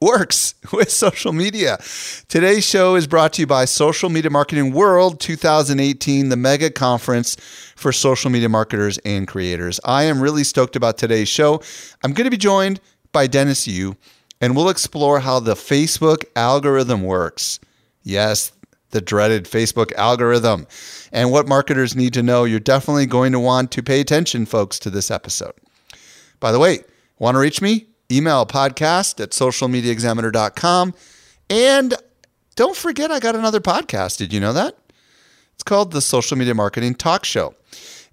works with social media. Today's show is brought to you by Social Media Marketing World 2018, the mega conference for social media marketers and creators. I am really stoked about today's show. I'm going to be joined by Dennis Yu, and we'll explore how the Facebook algorithm works. Yes, the dreaded Facebook algorithm and what marketers need to know. You're definitely going to want to pay attention, folks, to this episode. By the way, want to reach me? Email podcast at socialmediaexaminer.com. And don't forget, I got another podcast. Did you know that? It's called the Social Media Marketing Talk Show.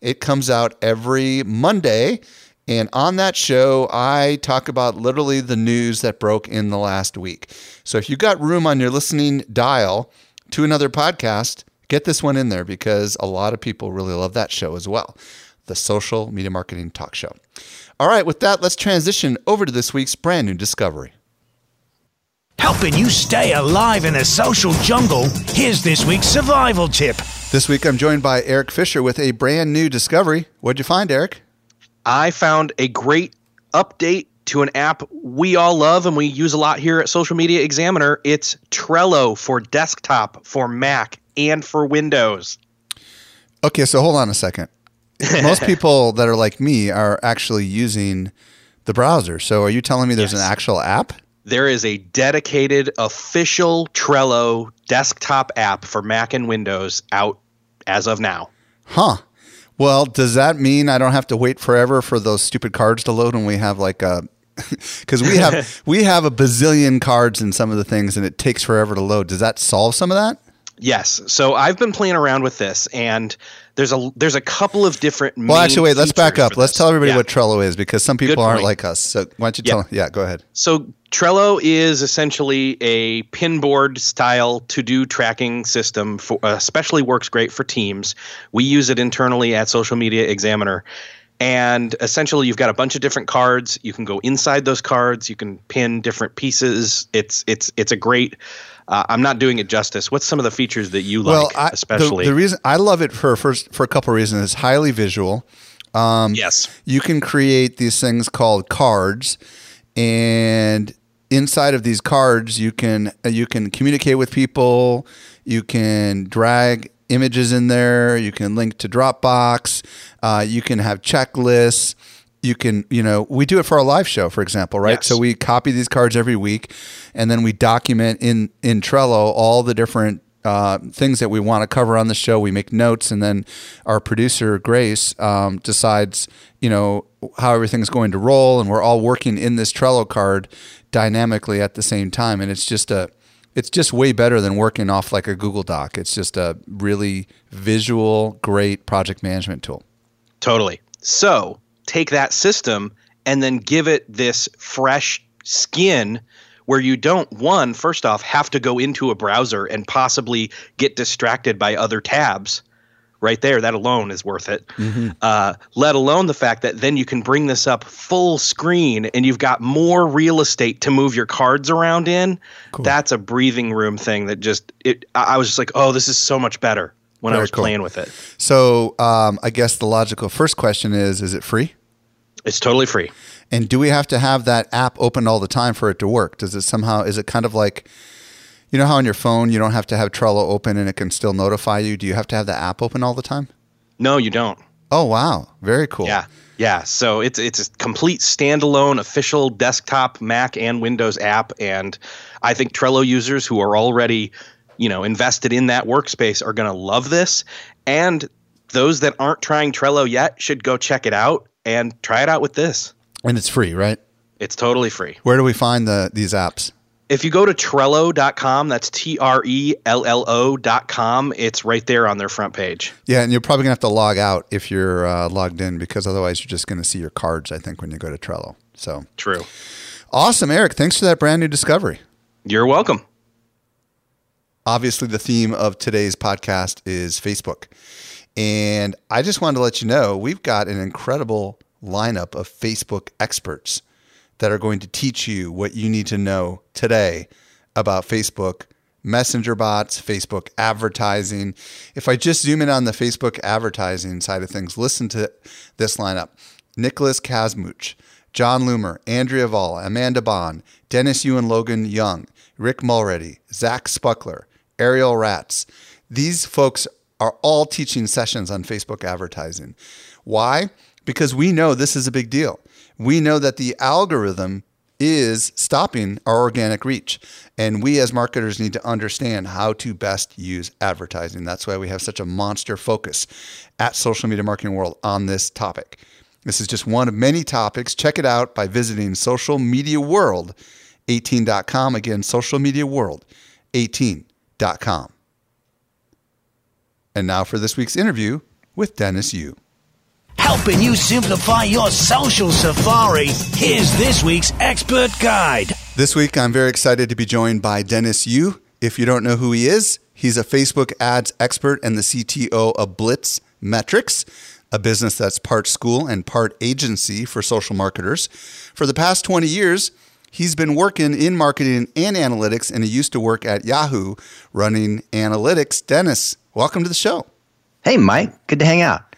It comes out every Monday. And on that show, I talk about literally the news that broke in the last week. So if you got room on your listening dial to another podcast, get this one in there because a lot of people really love that show as well. The Social Media Marketing Talk Show. All right, with that, let's transition over to this week's brand new discovery. Helping you stay alive in a social jungle, here's this week's survival tip. This week, I'm joined by Eric Fisher with a brand new discovery. What'd you find, Eric? I found a great update to an app we all love and we use a lot here at Social Media Examiner. It's Trello for desktop, for Mac, and for Windows. Okay, so hold on a second. Most people that are like me are actually using the browser. So are you telling me there's yes. an actual app? There is a dedicated official Trello desktop app for Mac and Windows out as of now. Huh. Well, does that mean I don't have to wait forever for those stupid cards to load when we have like a because we have we have a bazillion cards in some of the things and it takes forever to load. Does that solve some of that? Yes. So I've been playing around with this and there's a there's a couple of different. Well, actually, wait. Let's back up. Let's tell everybody yeah. what Trello is because some people aren't like us. So why don't you tell? Yeah, go ahead. So Trello is essentially a pinboard style to do tracking system. For uh, especially works great for teams. We use it internally at Social Media Examiner. And essentially, you've got a bunch of different cards. You can go inside those cards. You can pin different pieces. It's it's it's a great uh, I'm not doing it justice. What's some of the features that you well, like, I, especially? The, the, reason I love it for first for a couple of reasons. It's highly visual. Um, yes, you can create these things called cards, and inside of these cards, you can uh, you can communicate with people. You can drag images in there. You can link to Dropbox. Uh, you can have checklists you can, you know, we do it for our live show, for example, right? Yes. So we copy these cards every week, and then we document in in Trello all the different uh, things that we want to cover on the show. We make notes, and then our producer Grace um, decides, you know, how everything's going to roll, and we're all working in this Trello card dynamically at the same time, and it's just a it's just way better than working off like a Google Doc. It's just a really visual, great project management tool. Totally. So take that system and then give it this fresh skin where you don't one first off have to go into a browser and possibly get distracted by other tabs right there that alone is worth it mm-hmm. uh, let alone the fact that then you can bring this up full screen and you've got more real estate to move your cards around in cool. that's a breathing room thing that just it i was just like oh this is so much better when Very I was cool. playing with it. So um, I guess the logical first question is: Is it free? It's totally free. And do we have to have that app open all the time for it to work? Does it somehow? Is it kind of like, you know, how on your phone you don't have to have Trello open and it can still notify you? Do you have to have the app open all the time? No, you don't. Oh wow, very cool. Yeah. Yeah, so it's it's a complete standalone official desktop Mac and Windows app and I think Trello users who are already you know invested in that workspace are going to love this and those that aren't trying Trello yet should go check it out and try it out with this. And it's free, right? It's totally free. Where do we find the these apps? If you go to Trello.com, that's T R E L L O.com, it's right there on their front page. Yeah, and you're probably going to have to log out if you're uh, logged in because otherwise you're just going to see your cards, I think, when you go to Trello. So True. Awesome, Eric. Thanks for that brand new discovery. You're welcome. Obviously, the theme of today's podcast is Facebook. And I just wanted to let you know we've got an incredible lineup of Facebook experts that are going to teach you what you need to know today about Facebook messenger bots, Facebook advertising. If I just zoom in on the Facebook advertising side of things, listen to this lineup Nicholas Kusmich, Jon Loomer, Andrea Vahl, Amanda Bond, Dennis Yu and Logan Young, Rick Mulready, Zach Spuckler, Azriel Ratz. These folks are all teaching sessions on Facebook advertising. Why? Because we know this is a big deal. We know that the algorithm is stopping our organic reach. And we as marketers need to understand how to best use advertising. That's why we have such a monster focus at Social Media Marketing World on this topic. This is just one of many topics. Check it out by visiting socialmediaworld18.com. Again, socialmediaworld18.com. And now for this week's interview with Dennis Yu. Helping you simplify your social safari, here's this week's expert guide. This week, I'm very excited to be joined by Dennis Yu. If you don't know who he is, he's a Facebook ads expert and the CTO of Blitz Metrics, a business that's part school and part agency for social marketers. For the past 20 years, he's been working in marketing and analytics, and he used to work at Yahoo running analytics. Dennis, welcome to the show. Hey, Mike. Good to hang out.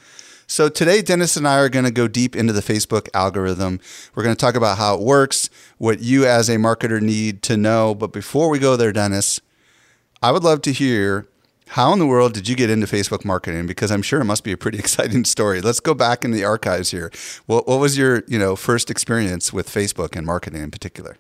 So today, Dennis and I are going to go deep into the Facebook algorithm. We're going to talk about how it works, what you as a marketer need to know. But before we go there, Dennis, I would love to hear how in the world did you get into Facebook marketing? Because I'm sure it must be a pretty exciting story. Let's go back in the archives here. What, what was your you know first experience with Facebook and marketing in particular?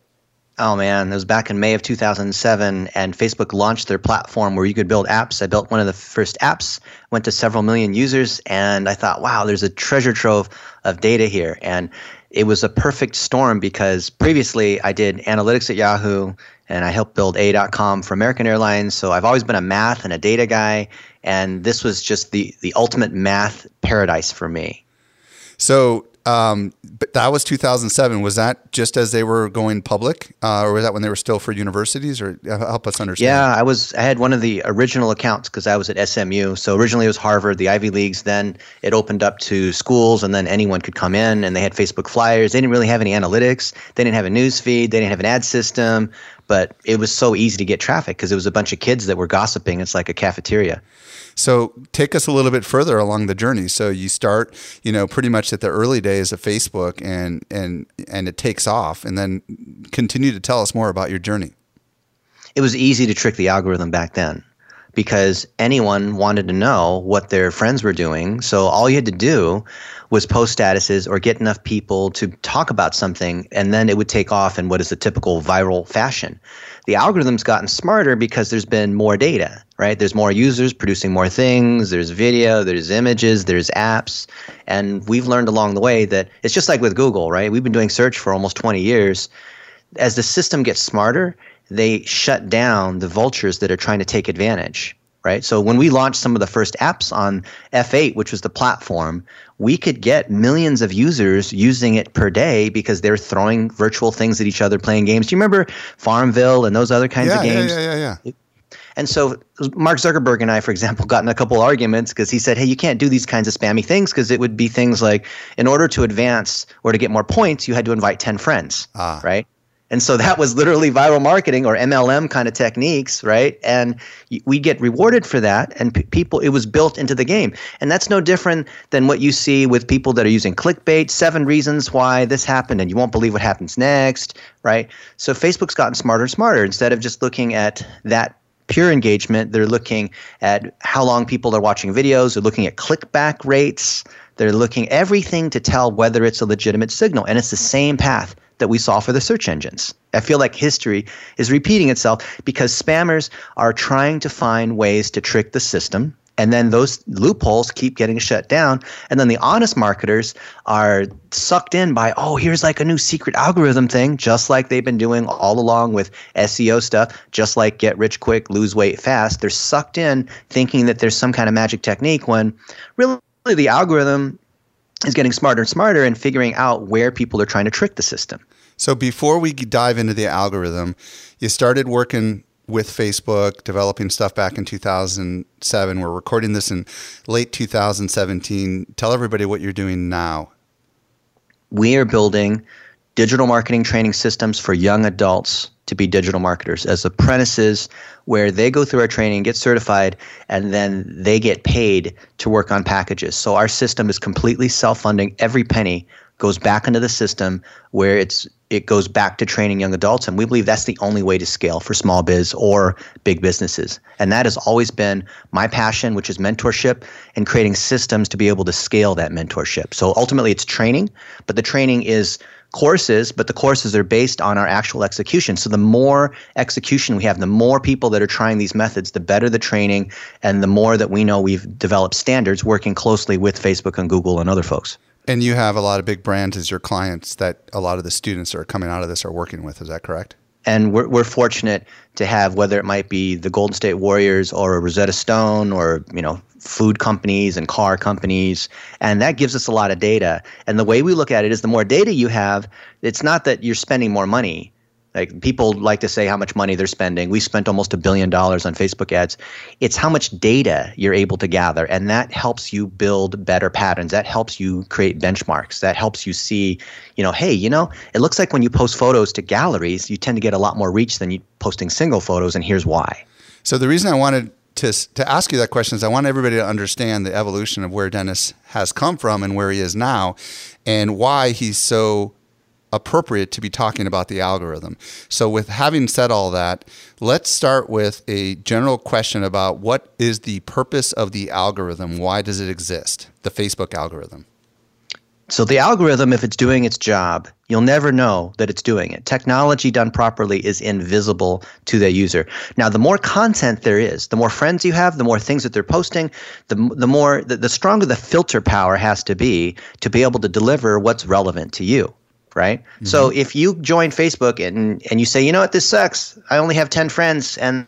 Oh man, it was back in May of 2007, and Facebook launched their platform where you could build apps. I built one of the first apps, went to several million users, and I thought, wow, there's a treasure trove of data here. And it was a perfect storm because previously I did analytics at Yahoo and I helped build AA.com for American Airlines. So I've always been a math and a data guy, and this was just the the ultimate math paradise for me. So um, but that was 2007. Was that just as they were going public, uh, or was that when they were still for universities? Or uh, help us understand. Yeah, I was. I had one of the original accounts because I was at SMU. So originally it was Harvard, the Ivy Leagues. Then it opened up to schools, and then anyone could come in. And they had Facebook flyers. They didn't really have any analytics. They didn't have a news feed. They didn't have an ad system. But it was so easy to get traffic because it was a bunch of kids that were gossiping. It's like a cafeteria. So take us a little bit further along the journey. So you start, you know, pretty much at the early days of Facebook and and and it takes off and then continue to tell us more about your journey. It was easy to trick the algorithm back then because anyone wanted to know what their friends were doing. So all you had to do was post statuses or get enough people to talk about something, and then it would take off in what is the typical viral fashion. The algorithm's gotten smarter because there's been more data, right? There's more users producing more things, there's video, there's images, there's apps. And we've learned along the way that it's just like with Google, right? We've been doing search for almost 20 years. As the system gets smarter, they shut down the vultures that are trying to take advantage right? So when we launched some of the first apps on F8, which was the platform, we could get millions of users using it per day because they're throwing virtual things at each other playing games. Do you remember Farmville and those other kinds yeah, of games? Yeah, yeah, yeah, yeah. And so Mark Zuckerberg and I, for example, got in a couple arguments because he said, "Hey, you can't do these kinds of spammy things because it would be things like, in order to advance or to get more points, you had to invite ten friends, ah. right? And so that was literally viral marketing or MLM kind of techniques, right? And we get rewarded for that. And p- people, it was built into the game. And that's no different than what you see with people that are using clickbait, seven reasons why this happened, and you won't believe what happens next, right? So Facebook's gotten smarter and smarter. Instead of just looking at that pure engagement, they're looking at how long people are watching videos, they're looking at clickback rates, they're looking everything to tell whether it's a legitimate signal. And it's the same path that we saw for the search engines. I feel like history is repeating itself because spammers are trying to find ways to trick the system. And then those loopholes keep getting shut down. And then the honest marketers are sucked in by, oh, here's like a new secret algorithm thing, just like they've been doing all along with SEO stuff, just like get rich quick, lose weight fast. They're sucked in thinking that there's some kind of magic technique when really the algorithm is getting smarter and smarter and figuring out where people are trying to trick the system. So before we dive into the algorithm, you started working with Facebook, developing stuff back in 2007. We're recording this in late 2017. Tell everybody what you're doing now. We are building digital marketing training systems for young adults to be digital marketers as apprentices where they go through our training get certified and then they get paid to work on packages. So our system is completely self-funding. Every penny goes back into the system where it's it goes back to training young adults. And we believe that's the only way to scale for small biz or big businesses. And that has always been my passion which is mentorship and creating systems to be able to scale that mentorship. So ultimately it's training but the training is courses, but the courses are based on our actual execution. So the more execution we have, the more people that are trying these methods, the better the training, and the more that we know we've developed standards working closely with Facebook and Google and other folks. And you have a lot of big brands as your clients that a lot of the students that are coming out of this are working with. Is that correct? and we're, we're fortunate to have whether it might be the golden state warriors or rosetta stone or you know food companies and car companies and that gives us a lot of data and the way we look at it is the more data you have it's not that you're spending more money like people like to say how much money they're spending. We spent almost a billion dollars on Facebook ads. It's how much data you're able to gather, and that helps you build better patterns. That helps you create benchmarks. That helps you see, you know, hey, you know, it looks like when you post photos to galleries, you tend to get a lot more reach than you posting single photos, and here's why. So the reason I wanted to to ask you that question is I want everybody to understand the evolution of where Dennis has come from and where he is now, and why he's so appropriate to be talking about the algorithm. So, with having said all that, let's start with a general question about what is the purpose of the algorithm? Why does it exist? The Facebook algorithm. So, the algorithm, if it's doing its job, you'll never know that it's doing it. Technology done properly is invisible to the user. Now, the more content there is, the more friends you have, the more things that they're posting, the, the more, the, the stronger the filter power has to be to be able to deliver what's relevant to you right? Mm-hmm. So if you join Facebook and and you say, you know what, this sucks. I only have ten friends, and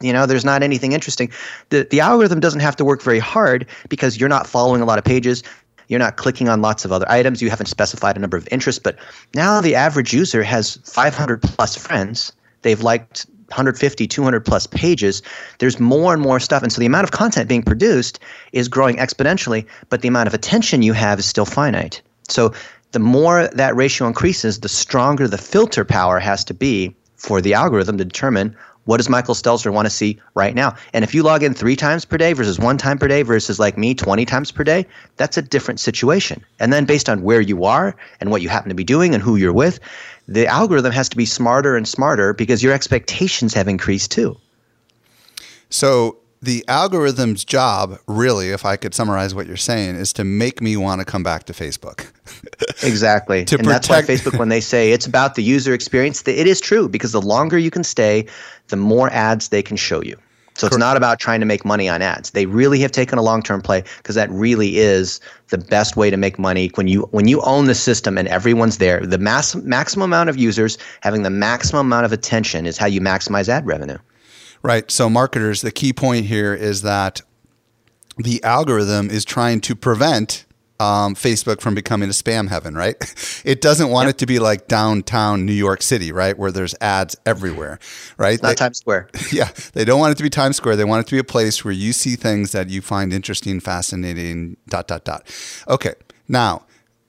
you know there's not anything interesting. The the algorithm doesn't have to work very hard because you're not following a lot of pages. You're not clicking on lots of other items. You haven't specified a number of interests. But now the average user has 500 plus friends. They've liked 150, 200 plus pages, there's more and more stuff. And so the amount of content being produced is growing exponentially, but the amount of attention you have is still finite. So the more that ratio increases, the stronger the filter power has to be for the algorithm to determine what does Michael Stelzner want to see right now. And if you log in three times per day versus one time per day versus like me 20 times per day, that's a different situation. And then based on where you are and what you happen to be doing and who you're with, the algorithm has to be smarter and smarter because your expectations have increased too. So the algorithm's job, really, if I could summarize what you're saying, is to make me want to come back to Facebook. exactly. to and protect- that's why Facebook, when they say it's about the user experience, it is true because the longer you can stay, the more ads they can show you. So it's not about trying to make money on ads. They really have taken a long-term play because that really is the best way to make money when you when you own the system and everyone's there. The mass, maximum amount of users having the maximum amount of attention is how you maximize ad revenue. Right. So, marketers, the key point here is that the algorithm is trying to prevent um, Facebook from becoming a spam heaven, right? It doesn't want yep. it to be like downtown New York City, right, where there's ads everywhere, right? Not they, Times Square. Yeah, they don't want it to be Times Square. They want it to be a place where you see things that you find interesting, fascinating. Dot dot dot. Okay, now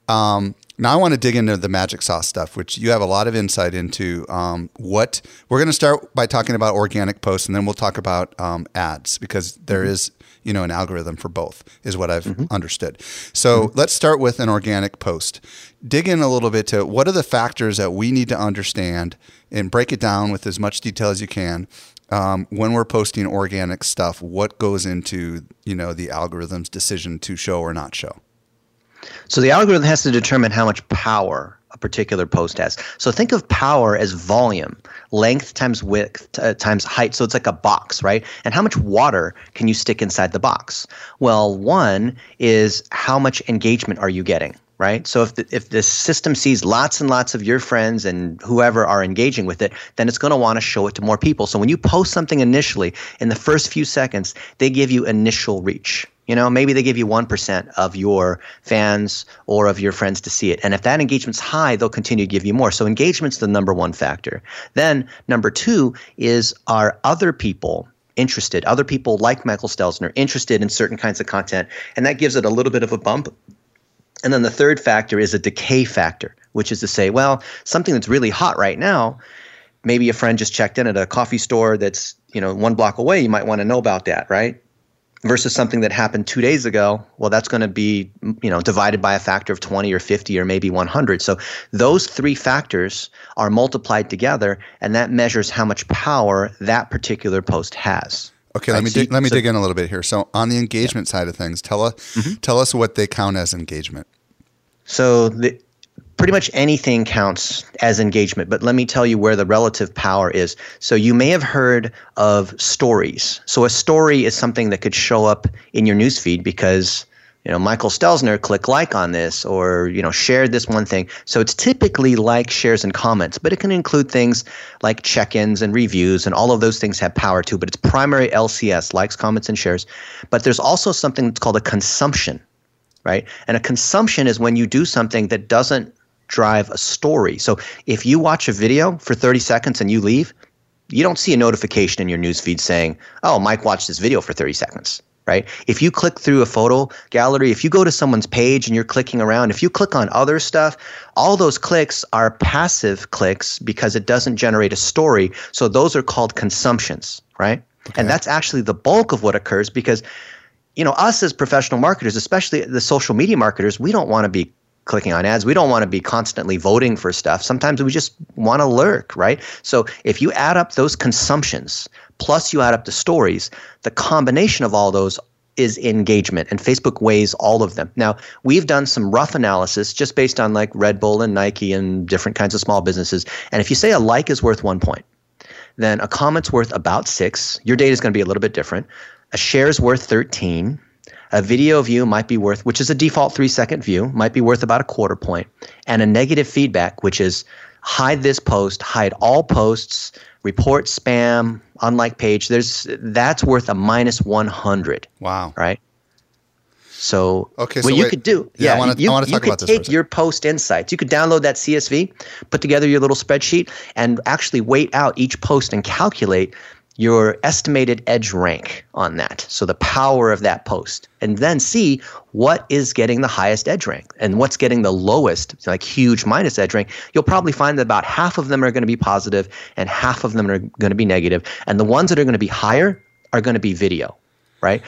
um, now I want to dig into the magic sauce stuff, which you have a lot of insight into. Um, what we're going to start by talking about organic posts, and then we'll talk about um, ads because there mm-hmm. is, you know, an algorithm for both, is what I've mm-hmm. understood. So mm-hmm. let's start with an organic post. Dig in a little bit to what are the factors that we need to understand, and break it down with as much detail as you can. Um, when we're posting organic stuff, what goes into you know the algorithm's decision to show or not show? So the algorithm has to determine how much power a particular post has. So think of power as volume, length times width uh, times height. So it's like a box, right? And how much water can you stick inside the box? Well, one is how much engagement are you getting? Right. So if the, if the system sees lots and lots of your friends and whoever are engaging with it, then it's going to want to show it to more people. So when you post something initially, in the first few seconds, they give you initial reach You know, maybe they give you 1% of your fans or of your friends to see it. And if that engagement's high, they'll continue to give you more. So engagement's the number one factor. Then number two is are other people interested, other people like Michael Stelzner interested in certain kinds of content. And that gives it a little bit of a bump. And then the third factor is a decay factor, which is to say, well, something that's really hot right now, maybe a friend just checked in at a coffee store that's, you know, one block away, you might want to know about that, right? Versus something that happened two days ago well that's going to be you know divided by a factor of 20 or 50 or maybe 100 so those three factors are multiplied together and that measures how much power that particular post has. Okay let me dig, let me so, dig in a little bit here. So on the engagement yeah. side of things tell us mm-hmm. tell us what they count as engagement. So the pretty much anything counts as engagement, but let me tell you where the relative power is. So you may have heard of stories. So a story is something that could show up in your newsfeed because you know Michael Stelzner click like on this or you know shared this one thing. So it's typically like shares and comments, but it can include things like check-ins and reviews and all of those things have power too, but it's primary LCS, likes, comments and shares. But there's also something that's called a consumption, right? And a consumption is when you do something that doesn't drive a story. So if you watch a video for 30 seconds and you leave, you don't see a notification in your newsfeed saying, oh, Mike watched this video for 30 seconds, right? If you click through a photo gallery, if you go to someone's page and you're clicking around, if you click on other stuff, all those clicks are passive clicks because it doesn't generate a story. So those are called consumptions, right? Okay. And that's actually the bulk of what occurs because you know, us as professional marketers, especially the social media marketers, we don't want to be clicking on ads. We don't want to be constantly voting for stuff. Sometimes we just want to lurk, right? So if you add up those consumptions plus you add up the stories, the combination of all those is engagement and Facebook weighs all of them. Now, we've done some rough analysis just based on like Red Bull and Nike and different kinds of small businesses. And if you say a like is worth 1 point, then a comment's worth about 6. Your data is going to be a little bit different. A share is worth 13 a video view might be worth, which is a default three second view, might be worth about a quarter point, and a negative feedback, which is hide this post, hide all posts, report spam, unlike page. There's that's worth a minus one hundred. Wow. Right. So, okay, what so you wait. could do, yeah, yeah, I want to you, talk you about could this. Take your post insights. You could download that CSV, put together your little spreadsheet, and actually weight out each post and calculate your estimated edge rank on that. So the power of that post. And then see what is getting the highest edge rank and what's getting the lowest, like huge minus edge rank. You'll probably find that about half of them are going to be positive and half of them are going to be negative. And the ones that are going to be higher are going to be video, right?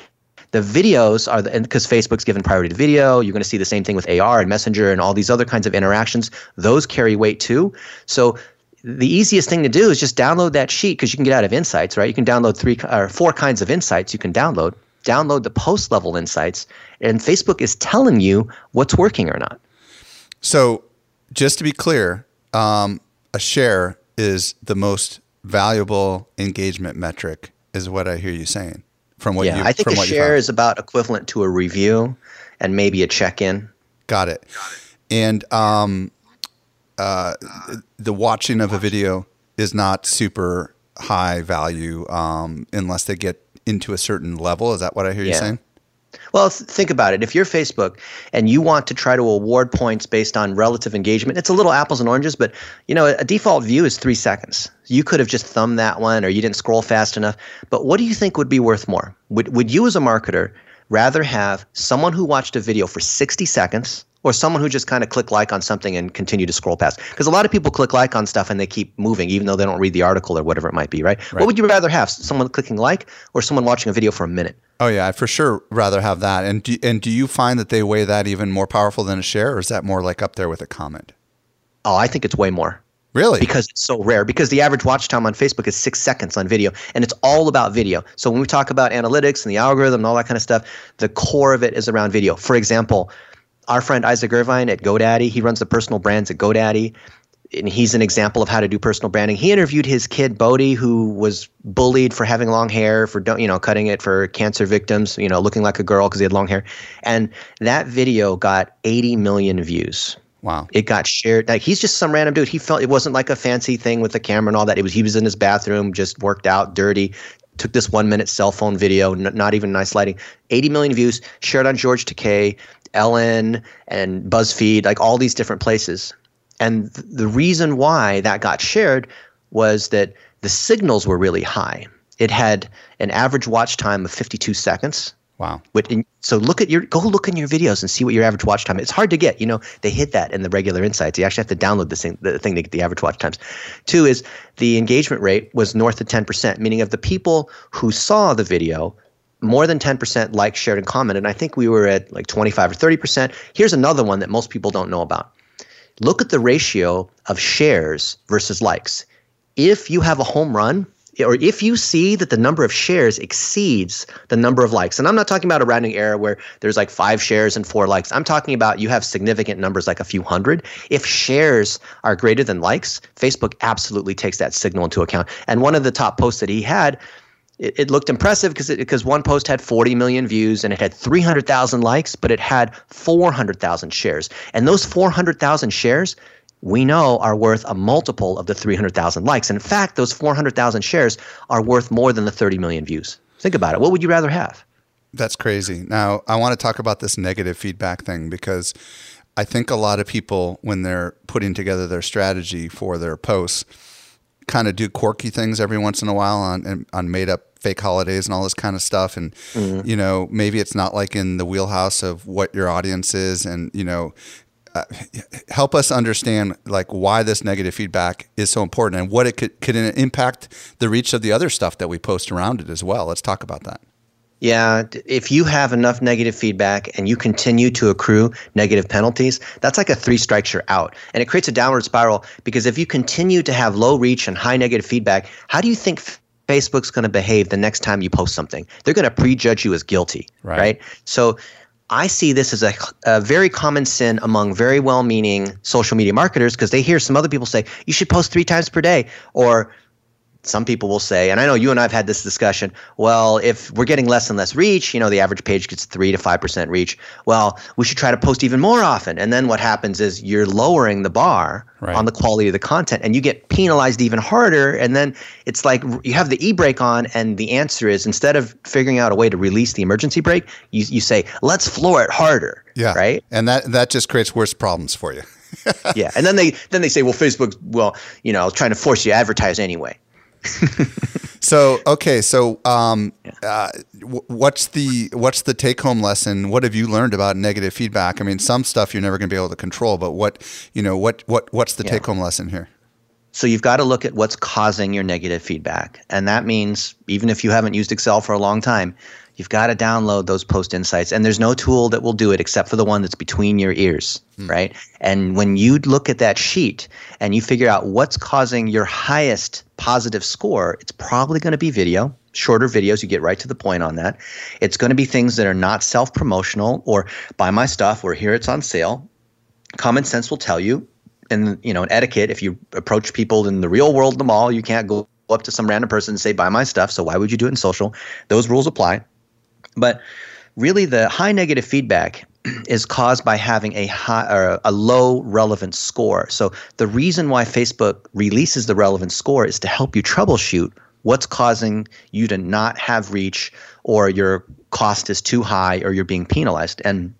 The videos are because Facebook's given priority to video. You're going to see the same thing with AR and Messenger and all these other kinds of interactions. Those carry weight too. So the easiest thing to do is just download that sheet because you can get out of insights, right? You can download three or four kinds of insights you can download. Download the post level insights, and Facebook is telling you what's working or not. So, just to be clear, um, a share is the most valuable engagement metric, is what I hear you saying. From what yeah, you, I think a share is about equivalent to a review and maybe a check in. Got it. And um, uh, the watching of a video is not super high value um, unless they get into a certain level. Is that what I hear yeah. you saying? Well, think about it. If you're Facebook and you want to try to award points based on relative engagement, it's a little apples and oranges, but you know, a default view is three seconds. You could have just thumbed that one or you didn't scroll fast enough. But what do you think would be worth more? Would, would you as a marketer rather have someone who watched a video for 60 seconds or someone who just kind of click like on something and continue to scroll past. Because a lot of people click like on stuff and they keep moving, even though they don't read the article or whatever it might be, right? right? What would you rather have? Someone clicking like or someone watching a video for a minute? Oh yeah, I'd for sure rather have that. And do, and do you find that they weigh that even more powerful than a share, or is that more like up there with a comment? Oh, I think it's way more. Really? Because it's so rare. Because the average watch time on Facebook is six seconds on video, and it's all about video. So when we talk about analytics and the algorithm and all that kind of stuff, the core of it is around video. For example, our friend Isaac Irvine at GoDaddy, he runs the personal brands at GoDaddy. And he's an example of how to do personal branding. He interviewed his kid Bodie, who was bullied for having long hair, for you know cutting it for cancer victims, you know looking like a girl because he had long hair. And that video got 80 million views. Wow. It got shared. Like he's just some random dude. He felt it wasn't like a fancy thing with the camera and all that. It was he was in his bathroom, just worked out, dirty, took this one minute cell phone video, n- not even nice lighting, 80 million views, shared on George Takei, Ellen, and BuzzFeed, like all these different places. And th- the reason why that got shared was that the signals were really high. It had an average watch time of 52 seconds. Wow. so look at your go look in your videos and see what your average watch time. Is. It's hard to get. You know they hit that in the regular insights. You actually have to download this thing, the thing to get the average watch times. Two is the engagement rate was north of 10%, meaning of the people who saw the video, more than 10% liked, shared, and commented. And I think we were at like 25 or 30%. Here's another one that most people don't know about. Look at the ratio of shares versus likes. If you have a home run, or if you see that the number of shares exceeds the number of likes, and I'm not talking about a rounding error where there's like five shares and four likes. I'm talking about you have significant numbers like a few hundred. If shares are greater than likes, Facebook absolutely takes that signal into account. And one of the top posts that he had, it, it looked impressive because because one post had 40 million views and it had 300,000 likes, but it had 400,000 shares. And those 400,000 shares we know are worth a multiple of the 300,000 likes. And in fact, those 400,000 shares are worth more than the 30 million views. Think about it. What would you rather have? That's crazy. Now, I want to talk about this negative feedback thing because I think a lot of people, when they're putting together their strategy for their posts, kind of do quirky things every once in a while on on made up fake holidays and all this kind of stuff and mm-hmm. you know maybe it's not like in the wheelhouse of what your audience is and you know uh, help us understand like why this negative feedback is so important and what it could could impact the reach of the other stuff that we post around it as well. Let's talk about that. Yeah, if you have enough negative feedback and you continue to accrue negative penalties, that's like a three strikes you're out. And it creates a downward spiral because if you continue to have low reach and high negative feedback, how do you think Facebook's going to behave the next time you post something? They're going to prejudge you as guilty, right? right? So I see this as a, a, very common sin among very well meaning social media marketers because they hear some other people say, you should post three times per day, or some people will say, and I know you and I have had this discussion. Well, if we're getting less and less reach, you know, the average page gets three to five percent reach. Well, we should try to post even more often. And then what happens is you're lowering the bar right. on the quality of the content, and you get penalized even harder. And then it's like you have the e brake on, and the answer is instead of figuring out a way to release the emergency brake, you you say let's floor it harder. Yeah. Right. And that that just creates worse problems for you. yeah, and then they then they say, well, Facebook, well, you know, trying to force you to advertise anyway. So okay, so um, uh, what's the what's the take home lesson? What have you learned about negative feedback? I mean, some stuff you're never going to be able to control, but what you know, what what what's the yeah. take home lesson here? So you've got to look at what's causing your negative feedback, and that means even if you haven't used Excel for a long time, you've got to download those post insights and there's no tool that will do it except for the one that's between your ears hmm. right? And when you look at that sheet and you figure out what's causing your highest positive score it's probably going to be video shorter videos you get right to the point on that. It's going to be things that are not self-promotional or buy my stuff or here it's on sale. Common sense will tell you and you know an etiquette if you approach people in the real world the mall you can't go up to some random person and say buy my stuff so why would you do it in social? Those rules apply but really, the high negative feedback is caused by having a high or a low relevance score. So the reason why Facebook releases the relevance score is to help you troubleshoot what's causing you to not have reach or your cost is too high or you're being penalized. And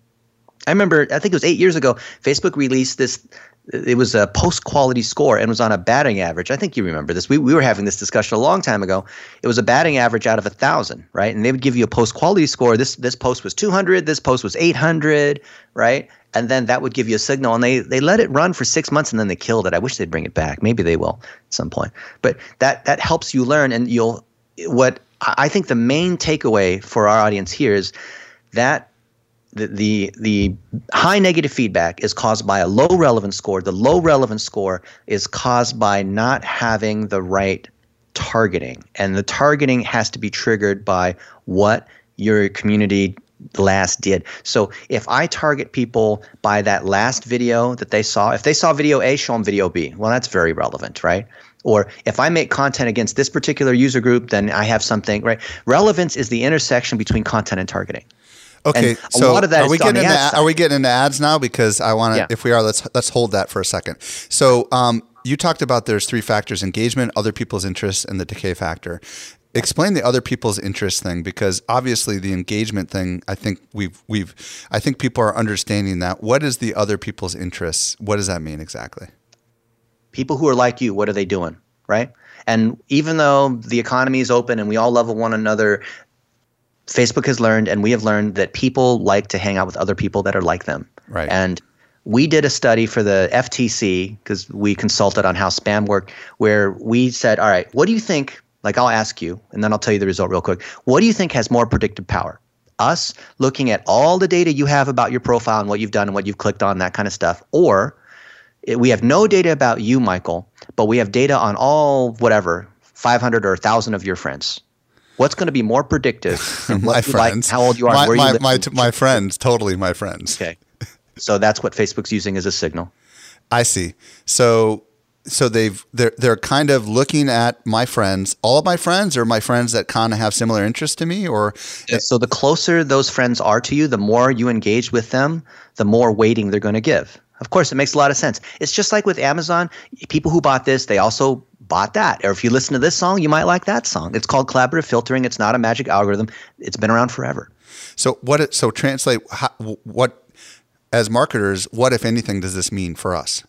I remember, I think it was eight years ago, Facebook released this it was a post quality score and was on a batting average. I think you remember this. We, we were having this discussion a long time ago. It was a batting average out of a thousand, right? And they would give you a post quality score. This this post was 200. This post was 800, right? And then that would give you a signal. And they they let it run for six months and then they killed it. I wish they'd bring it back. Maybe they will at some point. But that that helps you learn. And you'll what I think the main takeaway for our audience here is that the, the the high negative feedback is caused by a low relevance score. The low relevance score is caused by not having the right targeting, and the targeting has to be triggered by what your community last did. So if I target people by that last video that they saw, if they saw video A, show them video B. Well, that's very relevant, right? Or if I make content against this particular user group, then I have something, right? Relevance is the intersection between content and targeting. Okay, and so lot of that are we getting into, are we getting into ads now? Because I want to. Yeah. If we are, let's let's hold that for a second. So um, you talked about there's three factors: engagement, other people's interests, and the decay factor. explain the other people's interest thing because obviously the engagement thing i think we've we've i think people are understanding that what is the other people's interests what does that mean exactly people who are like you what are they doing right and even though the economy is open and we all love one another facebook has learned and we have learned that people like to hang out with other people that are like them Right. and we did a study for the ftc because we consulted on how spam worked where we said all right what do you think like I'll ask you, and then I'll tell you the result real quick. What do you think has more predictive power? Us looking at all the data you have about your profile and what you've done and what you've clicked on, that kind of stuff, or we have no data about you, Michael, but we have data on all whatever 500 or 1,000 of your friends. What's going to be more predictive? my you like, friends how old you are, my, where my, you live. my, my friends totally my friends okay. So that's what Facebook's using as a signal. i see so so they've they're they're kind of looking at my friends all of my friends or my friends that kind of have similar interests to me or So the closer those friends are to you, the more you engage with them, the more weighting they're going to give. Of course, it makes a lot of sense. It's just like with Amazon. People who bought this, they also bought that. Or if you listen to this song, you might like that song. It's called collaborative filtering. It's not a magic algorithm. It's been around forever. So what? It, so translate how, what as marketers. What if anything does this mean for us?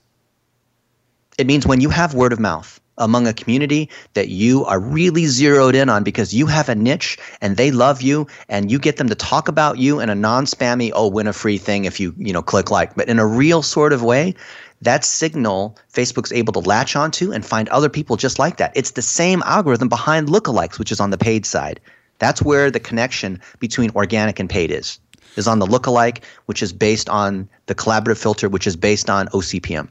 It means when you have word of mouth among a community that you are really zeroed in on because you have a niche and they love you and you get them to talk about you in a non-spammy oh win a free thing if you you know click like but in a real sort of way that signal facebook's able to latch onto and find other people just like that. It's the same algorithm behind lookalikes which is on the paid side. That's where the connection between organic and paid is is on the lookalike which is based on the collaborative filter which is based on ocpm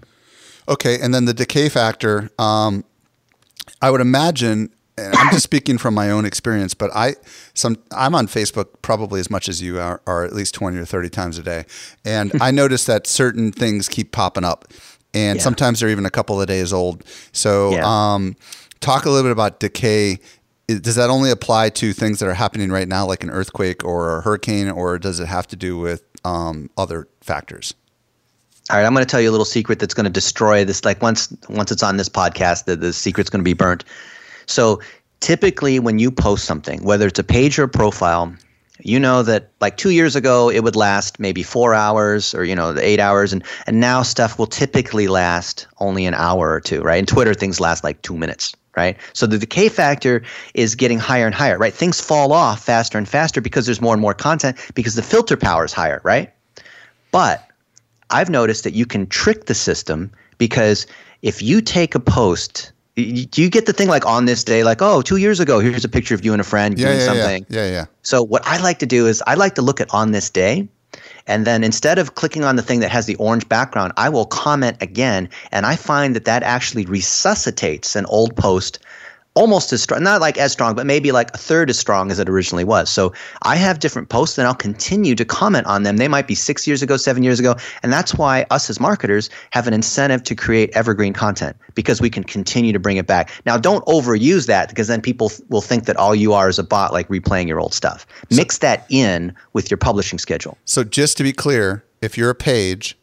Okay, and then the decay factor. Um, I would imagine, and I'm just speaking from my own experience, but I some I'm on Facebook probably as much as you are, are at least 20 or 30 times a day, and I notice that certain things keep popping up, and Yeah. sometimes they're even a couple of days old. So, Yeah. um, talk a little bit about decay. Does that only apply to things that are happening right now, like an earthquake or a hurricane, or does it have to do with um, other factors? All right, I'm going to tell you a little secret that's going to destroy this. Like once once it's on this podcast, the, the secret's going to be burnt. So typically, when you post something, whether it's a page or a profile, you know that like two years ago it would last maybe four hours or you know eight hours, and and now stuff will typically last only an hour or two, right? And Twitter things last like two minutes. Right. So the decay factor is getting higher and higher, right? Things fall off faster and faster because there's more and more content because the filter power is higher, right? But I've noticed that you can trick the system because if you take a post, do you get the thing like on this day, like, oh, two years ago, here's a picture of you and a friend Yeah, doing yeah, something. yeah, yeah, yeah. So what I like to do is I like to look at on this day. And then instead of clicking on the thing that has the orange background, I will comment again. And I find that that actually resuscitates an old post almost as strong, not like as strong, but maybe like a third as strong as it originally was. So I have different posts and I'll continue to comment on them. They might be six years ago, seven years ago. And that's why us as marketers have an incentive to create evergreen content because we can continue to bring it back. Now, don't overuse that because then people will think that all you are is a bot like replaying your old stuff. Mix that in with your publishing schedule. So just to be clear, if you're a page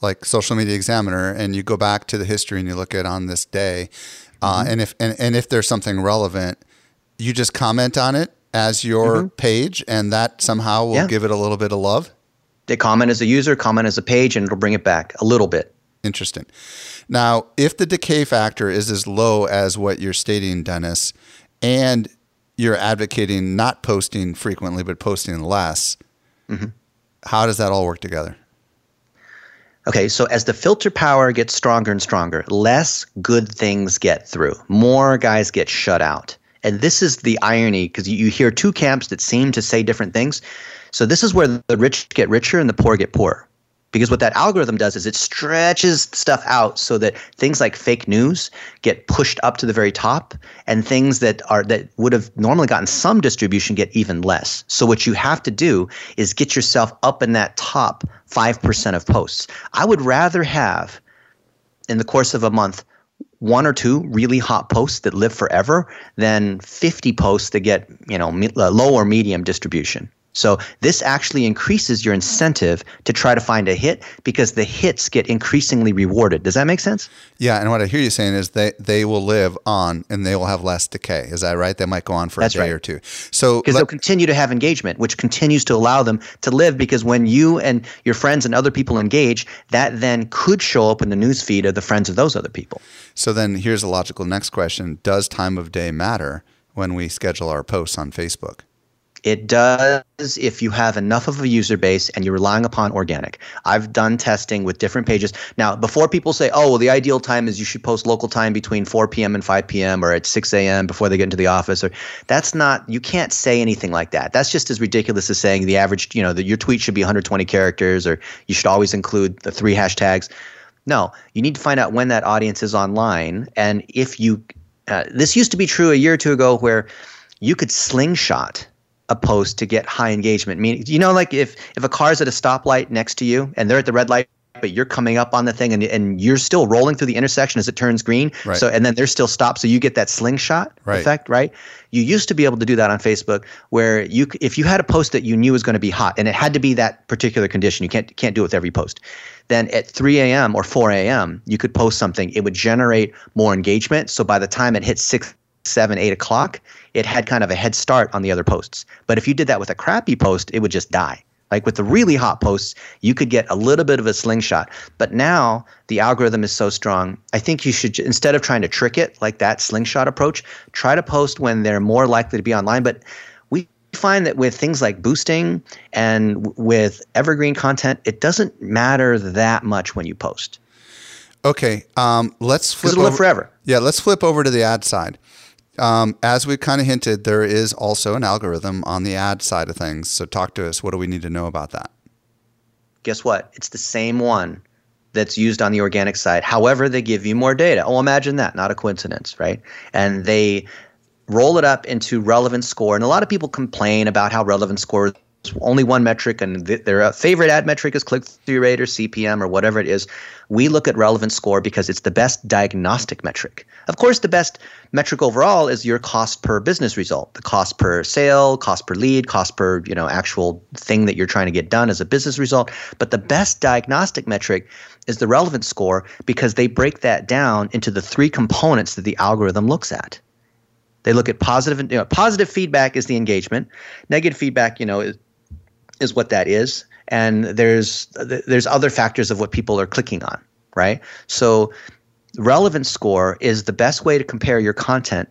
like Social Media Examiner and you go back to the history and you look at on this day, uh, Mm-hmm. and if and, and if there's something relevant, you just comment on it as your page, and that somehow will Mm-hmm. Yeah. give it a little bit of love. They comment as a user, comment as a page, and it'll bring it back a little bit. Interesting. Now, if the decay factor is as low as what you're stating, Dennis, and you're advocating not posting frequently but posting less, Mm-hmm. how does that all work together? Okay, so as the filter power gets stronger and stronger, less good things get through. More guys get shut out. And this is the irony because you, hear two camps that seem to say different things. So this is where the rich get richer and the poor get poorer. Because what that algorithm does is it stretches stuff out so that things like fake news get pushed up to the very top and things that are that would have normally gotten some distribution get even less. So what you have to do is get yourself up in that top 5% of posts. I would rather have in the course of a month one or two really hot posts that live forever than 50 posts that get, you know, me- uh, low or medium distribution. So this actually increases your incentive to try to find a hit because the hits get increasingly rewarded. Does that make sense? Yeah, and what I hear you saying is they they will live on and they will have less decay. Is that right? They might go on for That's a day right. or two. So because they'll continue to have engagement, which continues to allow them to live. Because when you and your friends and other people engage, that then could show up in the news feed of the friends of those other people. so then here's a logical next question: Does time of day matter when we schedule our posts on Facebook? It does if you have enough of a user base and you're relying upon organic. I've done testing with different pages. Now, before people say, oh, well, the ideal time is you should post local time between 4 p.m. and 5 p.m. or at 6 a.m. before they get into the office, or that's not, you can't say anything like that. That's just as ridiculous as saying the average, you know, that your tweet should be 120 characters or you should always include the three hashtags. No, you need to find out when that audience is online. And if you, uh, this used to be true a year or two ago where you could slingshot a post to get high engagement. Meaning, you know, like if if a car's at a stoplight next to you and they're at the red light, but you're coming up on the thing and and you're still rolling through the intersection as it turns green. Right. So and then they're still stopped, so you get that slingshot Right. effect, right? You used to be able to do that on Facebook, where you if you had a post that you knew was going to be hot and it had to be that particular condition, you can't can't do it with every post. Then at 3 a.m. or 4 a.m., you could post something. It would generate more engagement. So by the time it hits six seven, eight o'clock, it had kind of a head start on the other posts. But if you did that with a crappy post, it would just die. Like with the really hot posts, you could get a little bit of a slingshot. But now the algorithm is so strong, I think you should, instead of trying to trick it like that slingshot approach, try to post when they're more likely to be online. But we find that with things like boosting and with evergreen content, it doesn't matter that much when you post Okay, um, let's flip. it'll live over- forever. Yeah, let's flip over to the ad side. Um, as we kind of hinted, there is also an algorithm on the ad side of things. So talk to us. What do we need to know about that? guess what? It's the same one that's used on the organic side. However, they give you more data. Oh, imagine that. Not a coincidence, right? And they roll it up into relevant score. And a lot of people complain about how relevant score is only one metric and th- their uh, favorite ad metric is click through rate or CPM or whatever it is. We look at relevant score because it's the best diagnostic metric. Of course, the best metric overall is your cost per business result, the cost per sale, cost per lead, cost per, you know, actual thing that you're trying to get done as a business result. But the best diagnostic metric is the relevant score because they break that down into the three components that the algorithm looks at. They look at positive, you know, positive feedback is the engagement. Negative feedback, you know, is, is what that is, and there's there's other factors of what people are clicking on, right? So, relevance score is the best way to compare your content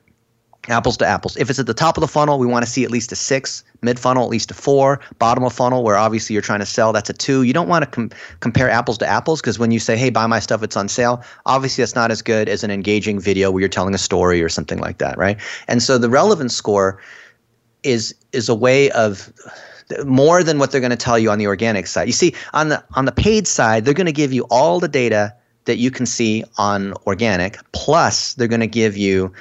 apples to apples. If it's at the top of the funnel, we want to see at least a six. Mid funnel, at least a four. Bottom of funnel, where obviously you're trying to sell, that's a two. You don't want to com- compare apples to apples because when you say, "Hey, buy my stuff, it's on sale," obviously that's not as good as an engaging video where you're telling a story or something like that, right? And so the relevance score is is a way of more than what they're going to tell you on the organic side. You see, on the on the paid side, they're going to give you all the data that you can see on organic, plus they're going to give you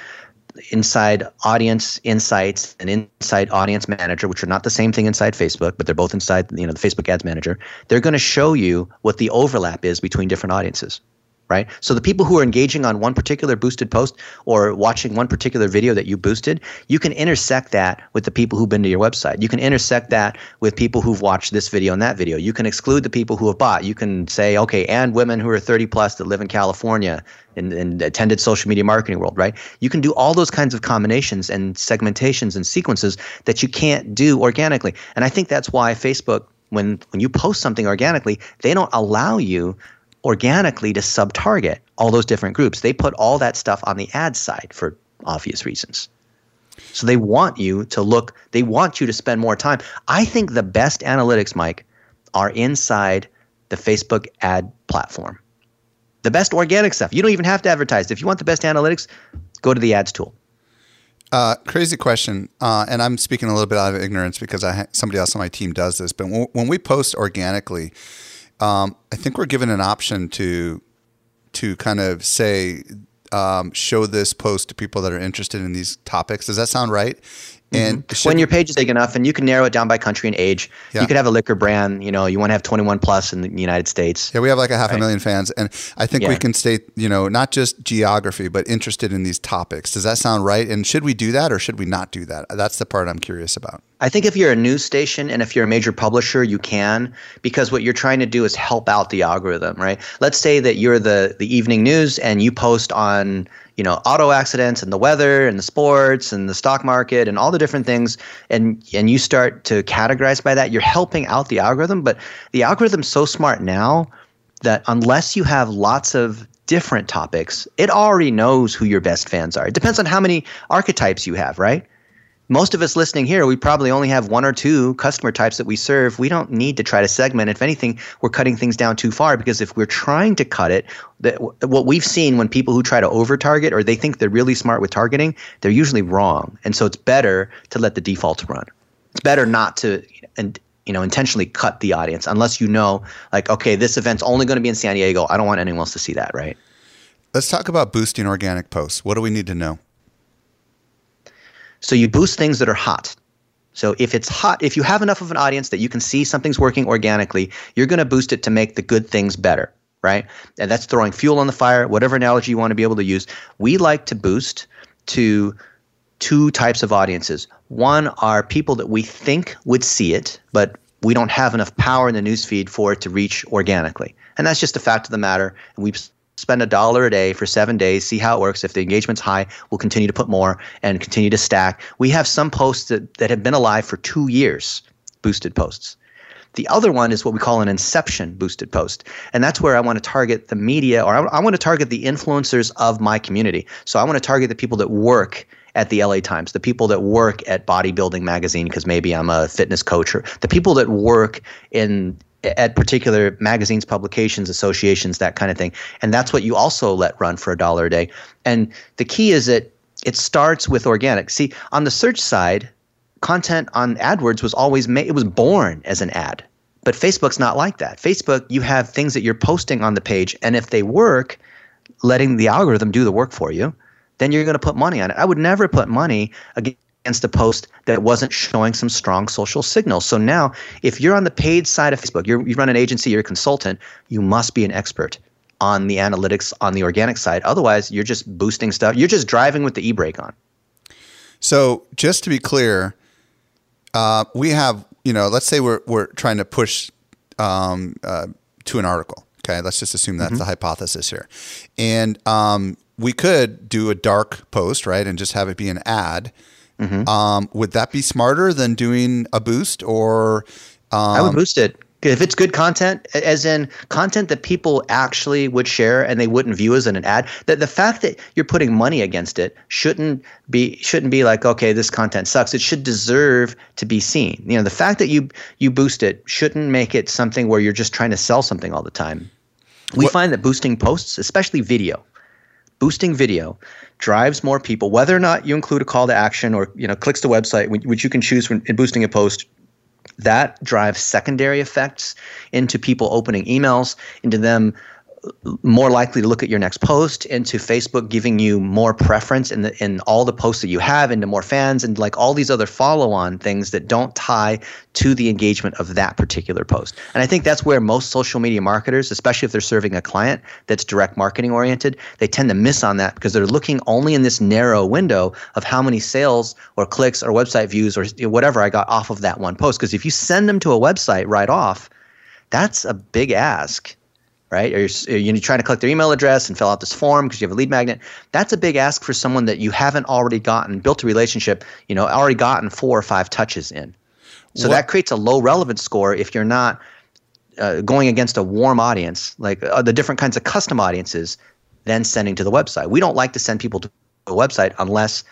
inside audience insights and inside audience manager which are not the same thing inside facebook but they're both inside you know the facebook ads manager they're going to show you what the overlap is between different audiences right? So the people who are engaging on one particular boosted post or watching one particular video that you boosted you can intersect that with the people who've been to your website. You can intersect that with people who've watched this video and that video. You can exclude the people who have bought. You can say okay and women who are 30 plus that live in california and, and attended social media marketing world right? You can do all those kinds of combinations and segmentations and sequences that you can't do organically. And i think that's why facebook when when you post something organically they don't allow you organically to sub target all those different groups. They put all that stuff on the ad side for obvious reasons. So they want you to look, they want you to spend more time. I think the best analytics, Mike, are inside the Facebook ad platform. The best organic stuff. You don't even have to advertise. If you want the best analytics, go to the ads tool. Uh, crazy question, uh, and I'm speaking a little bit out of ignorance because I ha- somebody else on my team does this. But when, when we post organically, um, I think we're given an option to to kind of say, um, show this post to people that are interested in these topics. Does that sound right? And mm-hmm. when your page is big enough, and you can narrow it down by country and age, yeah. you could have a liquor brand. You know, you want to have 21 plus in the United States. Yeah, we have like a half right. a million fans, and I think yeah. we can state, you know, not just geography, but interested in these topics. Does that sound right? And should we do that, or should we not do that? That's the part I'm curious about. I think if you're a news station and if you're a major publisher, you can because what you're trying to do is help out the algorithm, right? Let's say that you're the the evening news and you post on you know auto accidents and the weather and the sports and the stock market and all the different things. And and you start to categorize by that you're helping out the algorithm. But the algorithm's so smart now that unless you have lots of different topics it already knows who your best fans are. It depends on how many archetypes you have right most of us listening here, we probably only have one or two customer types that we serve. We don't need to try to segment. If anything, we're cutting things down too far because if we're trying to cut it, that what we've seen when people who try to over target or they think they're really smart with targeting, they're usually wrong. And so it's better to let the defaults run. It's better not to and you know intentionally cut the audience unless you know like okay, this event's only going to be in San Diego. I don't want anyone else to see that, right? Let's talk about boosting organic posts. What do we need to know? So you boost things that are hot. So if it's hot, if you have enough of an audience that you can see something's working organically, you're going to boost it to make the good things better, right? And that's throwing fuel on the fire, whatever analogy you want to be able to use. We like to boost to two types of audiences. One are people that we think would see it, but we don't have enough power in the newsfeed for it to reach organically. And that's just a fact of the matter. And we've spend a dollar a day for seven days, see how it works. If the engagement's high, we'll continue to put more and continue to stack. We have some posts that, that have been alive for two years, boosted posts. The other one is what we call an inception boosted post. And that's where I want to target the media or I, I want to target the influencers of my community. So I want to target the people that work at the LA Times, the people that work at Bodybuilding Magazine, because maybe I'm a fitness coach, or the people that work in at particular magazines, publications, associations, that kind of thing. And that's what you also let run for a dollar a day. And the key is that it starts with organic. See, on the search side, content on AdWords was always made, it was born as an ad. But Facebook's not like that. Facebook, you have things that you're posting on the page, and if they work, letting the algorithm do the work for you, then you're going to put money on it. I would never put money against a post that wasn't showing some strong social signals. So now, if you're on the paid side of Facebook, you run an agency, you're a consultant, you must be an expert on the analytics on the organic side. Otherwise, you're just boosting stuff. You're just driving with the e brake on. So, just to be clear, uh, we have, you know, let's say we're, we're trying to push um, uh, to an article. Okay, let's just assume that's mm-hmm. the hypothesis here. And um, we could do a dark post, right, and just have it be an ad Mm-hmm. Um, would that be smarter than doing a boost or? Um, I would boost it if it's good content, as in content that people actually would share and they wouldn't view as an ad. That the fact that you're putting money against it shouldn't be shouldn't be like okay, this content sucks. It should deserve to be seen. You know, the fact that you you boost it shouldn't make it something where you're just trying to sell something all the time. We what? find that boosting posts, especially video, boosting video drives more people, whether or not you include a call to action or you know clicks to website, which you can choose when, in boosting a post. That drives secondary effects into people opening emails, into them more likely to look at your next post into Facebook giving you more preference in the in all the posts that you have into more fans and like all these other follow-on things that don't tie to the engagement of that particular post. And I think that's where most social media marketers, especially if they're serving a client that's direct marketing oriented, they tend to miss on that because they're looking only in this narrow window of how many sales or clicks or website views or whatever I got off of that one post because if you send them to a website right off, that's a big ask right? Or you're, you're trying to collect their email address and fill out this form because you have a lead magnet. That's a big ask for someone that you haven't already gotten, built a relationship, you know, already gotten four or five touches in. So what? that creates a low relevance score if you're not uh, going against a warm audience, like uh, the different kinds of custom audiences, then sending to the website. We don't like to send people to a website unless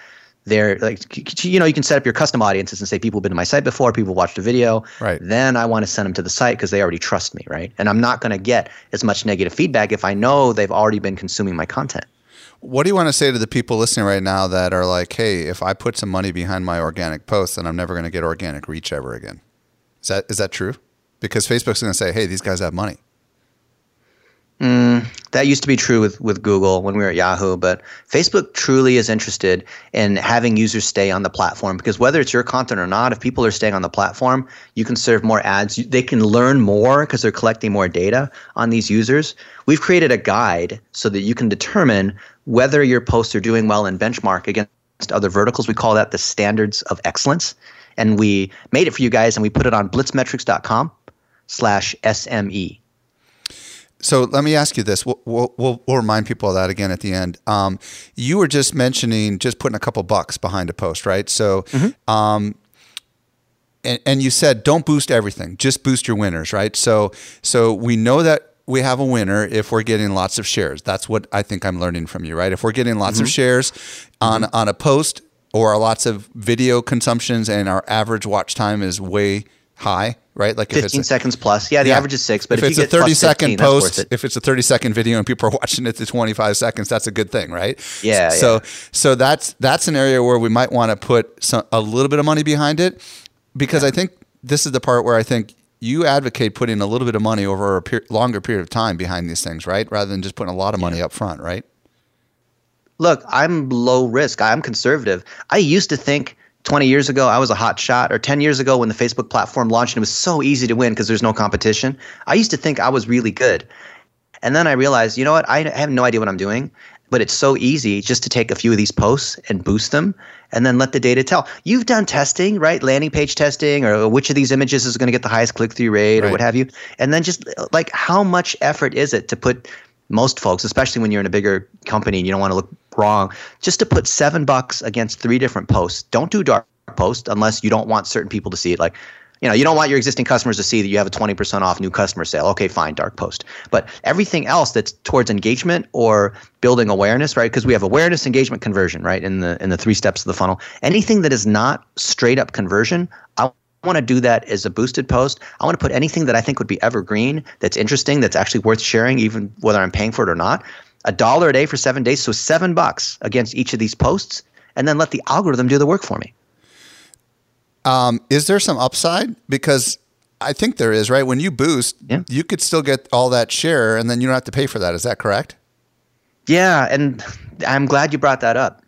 they're like you know you can set up your custom audiences and say people have been to my site before people watched a video. Right. Then i want to send them to the site because they already trust me right? And i'm not going to get as much negative feedback if i know they've already been consuming my content. What do you want to say to the people listening right now that are like hey if i put some money behind my organic posts then i'm never going to get organic reach ever again? Is that is that true? Because facebook's going to say hey these guys have money Mm, that used to be true with, with Google when we were at Yahoo, but Facebook truly is interested in having users stay on the platform because whether it's your content or not, if people are staying on the platform, you can serve more ads. They can learn more because they're collecting more data on these users. We've created a guide so that you can determine whether your posts are doing well and benchmark against other verticals. We call that the standards of excellence. And we made it for you guys and we put it on blitzmetrics.com slash SME. So let me ask you this. We'll, we'll, we'll, remind people of that again at the end. Um, you were just mentioning just putting a couple bucks behind a post, right? So, mm-hmm. um, and, and you said don't boost everything, just boost your winners, right? So, so we know that we have a winner if we're getting lots of shares. That's what I think I'm learning from you, right? If we're getting lots mm-hmm. of shares on mm-hmm. on a post or lots of video consumptions and our average watch time is way high, right? Like 15 seconds plus. Yeah, the yeah. average is six, but if, if it's a 30 second 15, post, if it's a 30 second video and people are watching it to 25 seconds, that's a good thing, right? Yeah. So, yeah. so that's, that's an area where we might want to put some, a little bit of money behind it because yeah. I think this is the part where I think you advocate putting a little bit of money over a per- longer period of time behind these things, right? Rather than just putting a lot of money up front, right? Look, I'm low risk. I'm conservative. I used to think 20 years ago I was a hot shot, or 10 years ago when the Facebook platform launched and it was so easy to win because there's no competition, I used to think I was really good. And then I realized, you know what? I have no idea what I'm doing, but it's so easy just to take a few of these posts and boost them and then let the data tell. You've done testing, right? Landing page testing, or which of these images is going to get the highest click through rate, right. or what have you. And then just like how much effort is it to put most folks, especially when you're in a bigger company and you don't want to look wrong, just to put seven bucks against three different posts. Don't do dark post unless you don't want certain people to see it. Like, you know, you don't want your existing customers to see that you have a 20% off new customer sale. Okay, fine, dark post. But everything else that's towards engagement or building awareness, right? Because we have awareness, engagement, conversion, right? In the in the three steps of the funnel. Anything that is not straight up conversion, I want to do that as a boosted post. I want to put anything that I think would be evergreen, that's interesting, that's actually worth sharing, even whether I'm paying for it or not a dollar a day for seven days, so seven bucks against each of these posts, and then let the algorithm do the work for me. Um, is there some upside? Because I think there is, right? When you boost, yeah. you could still get all that share, and then you don't have to pay for that. Is that correct? Yeah, and I'm glad you brought that up.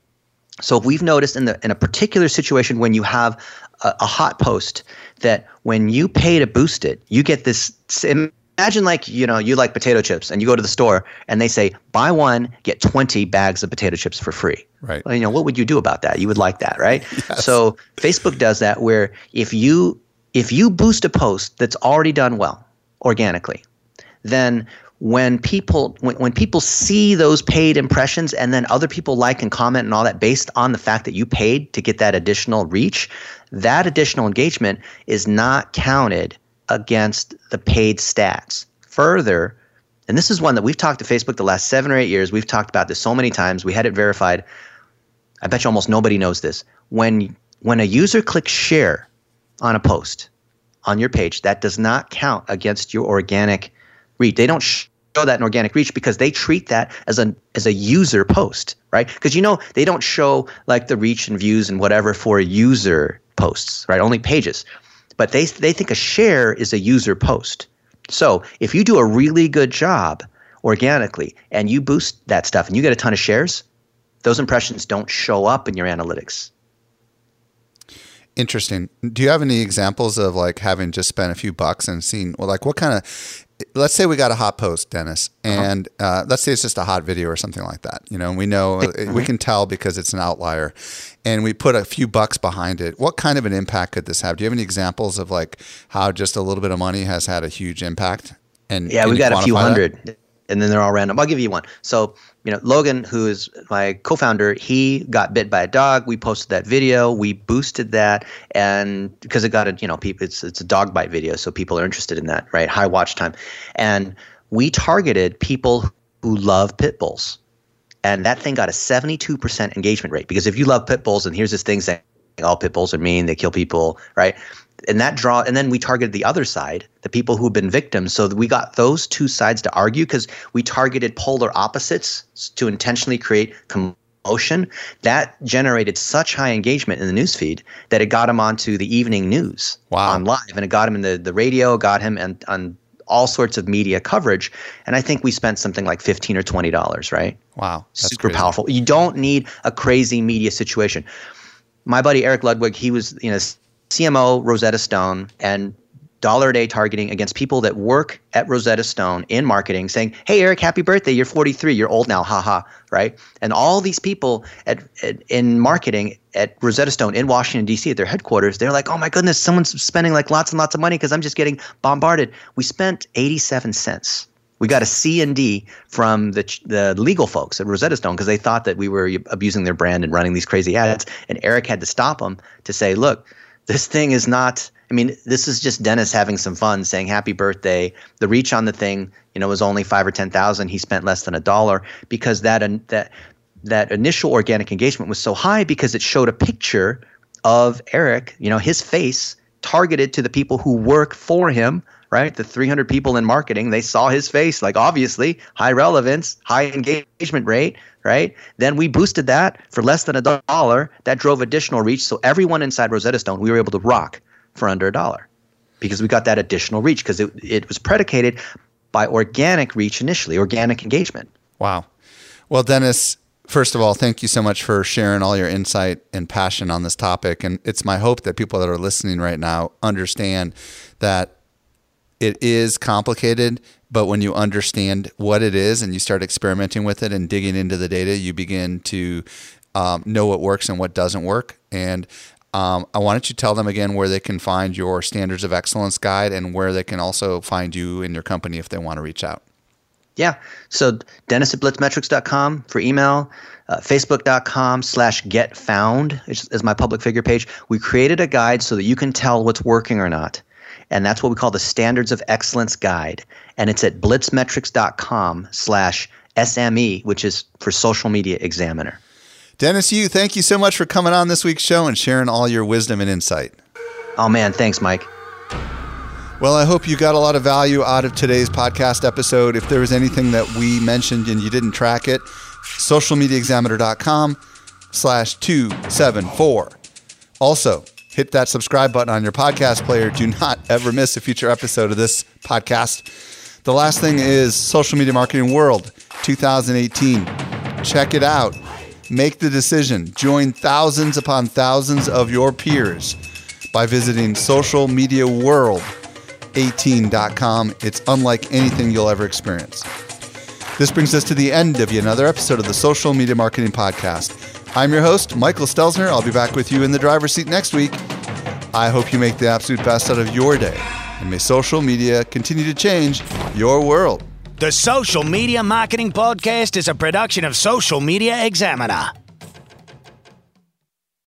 So we've noticed in the in a particular situation when you have a, a hot post that when you pay to boost it, you get this imagine like you know you like potato chips and you go to the store and they say buy one get 20 bags of potato chips for free. Right. Well, you know what would you do about that? You would like that right? Yes. so facebook does that where if you if you boost a post that's already done well organically then when people when, when people see those paid impressions and then other people like and comment and all that based on the fact that you paid to get that additional reach that additional engagement is not counted against the paid stats. Further, and this is one that we've talked to Facebook the last seven or eight years. We've talked about this so many times. We had it verified. I bet you almost nobody knows this. When when a user clicks share on a post on your page, that does not count against your organic reach. They don't show that in organic reach because they treat that as a as a user post, right? Because you know they don't show like the reach and views and whatever for user posts, right? Only pages but they they think a share is a user post. So if you do a really good job organically and you boost that stuff and you get a ton of shares, those impressions don't show up in your analytics. Interesting. Do you have any examples of like having just spent a few bucks and seen well like what kind of let's say we got a hot post, Dennis, uh-huh. and uh, let's say it's just a hot video or something like that. You know, we know uh-huh. we can tell because it's an outlier, and we put a few bucks behind it. What kind of an impact could this have? Do you have any examples of like how just a little bit of money has had a huge impact? And yeah, we got a few hundred, that? and then they're all random. I'll give you one. So you know, Logan, who is my co-founder, he got bit by a dog. We posted that video. We boosted that, and because it got a, you know, people, it's it's a dog bite video, so people are interested in that, right? High watch time, and we targeted people who love pit bulls, and that thing got a seventy-two percent engagement rate. Because if you love pit bulls, and here's this thing saying all pit bulls are mean, they kill people, right? And that draw and then we targeted the other side the people who've been victims so we got those two sides to argue because we targeted polar opposites to intentionally create commotion that generated such high engagement in the newsfeed that it got him onto the evening news wow. on live and it got him in the, the radio got him and on all sorts of media coverage. And I think we spent something like 15 or $20, right? Wow. Super crazy. powerful. You don't need a crazy media situation. My buddy Eric Ludwig, he was, you know, CMO Rosetta Stone and dollar a day targeting against people that work at Rosetta Stone in marketing saying, Hey, Eric, happy birthday. You're 43. You're old now. Haha. Right. And all these people at, at, in marketing at Rosetta Stone in Washington, D.C., at their headquarters, they're like, Oh my goodness, someone's spending like lots and lots of money because I'm just getting bombarded. We spent 87 cents. We got a C and D from the the legal folks at Rosetta Stone because they thought that we were abusing their brand and running these crazy ads. And Eric had to stop them to say, "Look, this thing is not I mean, this is just Dennis having some fun, saying happy birthday. The reach on the thing, you know, was only five or ten thousand. He spent less than a dollar because that that that initial organic engagement was so high because it showed a picture of Eric, you know, his face targeted to the people who work for him, right? The 300 people in marketing, they saw his face, like obviously high relevance, high engagement rate, right? Then we boosted that for less than a dollar. That drove additional reach. So everyone inside Rosetta Stone, we were able to rock for under a dollar because we got that additional reach because it, it was predicated by organic reach initially, organic engagement. Wow. Well, Dennis, first of all, thank you so much for sharing all your insight and passion on this topic. And it's my hope that people that are listening right now understand that it is complicated, but when you understand what it is and you start experimenting with it and digging into the data, you begin to um, know what works and what doesn't work. And um, I wanted to tell them again where they can find your Standards of Excellence guide and where they can also find you and your company if they want to reach out. Yeah. So Dennis at blitzmetrics.com for email, uh, facebook.com slash get found is, is my public figure page. We created a guide so that you can tell what's working or not. And that's what we call the Standards of Excellence Guide. And it's at blitzmetrics.com slash SME, which is for Social Media Examiner. Dennis Yu, thank you so much for coming on this week's show and sharing all your wisdom and insight. Oh, man. Thanks, Mike. Well, I hope you got a lot of value out of today's podcast episode. If there was anything that we mentioned and you didn't track it, socialmediaexaminer.com slash 274. Also, hit that subscribe button on your podcast player. Do not ever miss a future episode of this podcast. The last thing is Social Media Marketing World 2018. Check it out. Make the decision. Join thousands upon thousands of your peers by visiting socialmediaworld18.com. It's unlike anything you'll ever experience. This brings us to the end of another episode of the Social Media Marketing Podcast. I'm your host, Michael Stelzner. I'll be back with you in the driver's seat next week. I hope you make the absolute best out of your day. And may social media continue to change your world. The Social Media Marketing Podcast is a production of Social Media Examiner.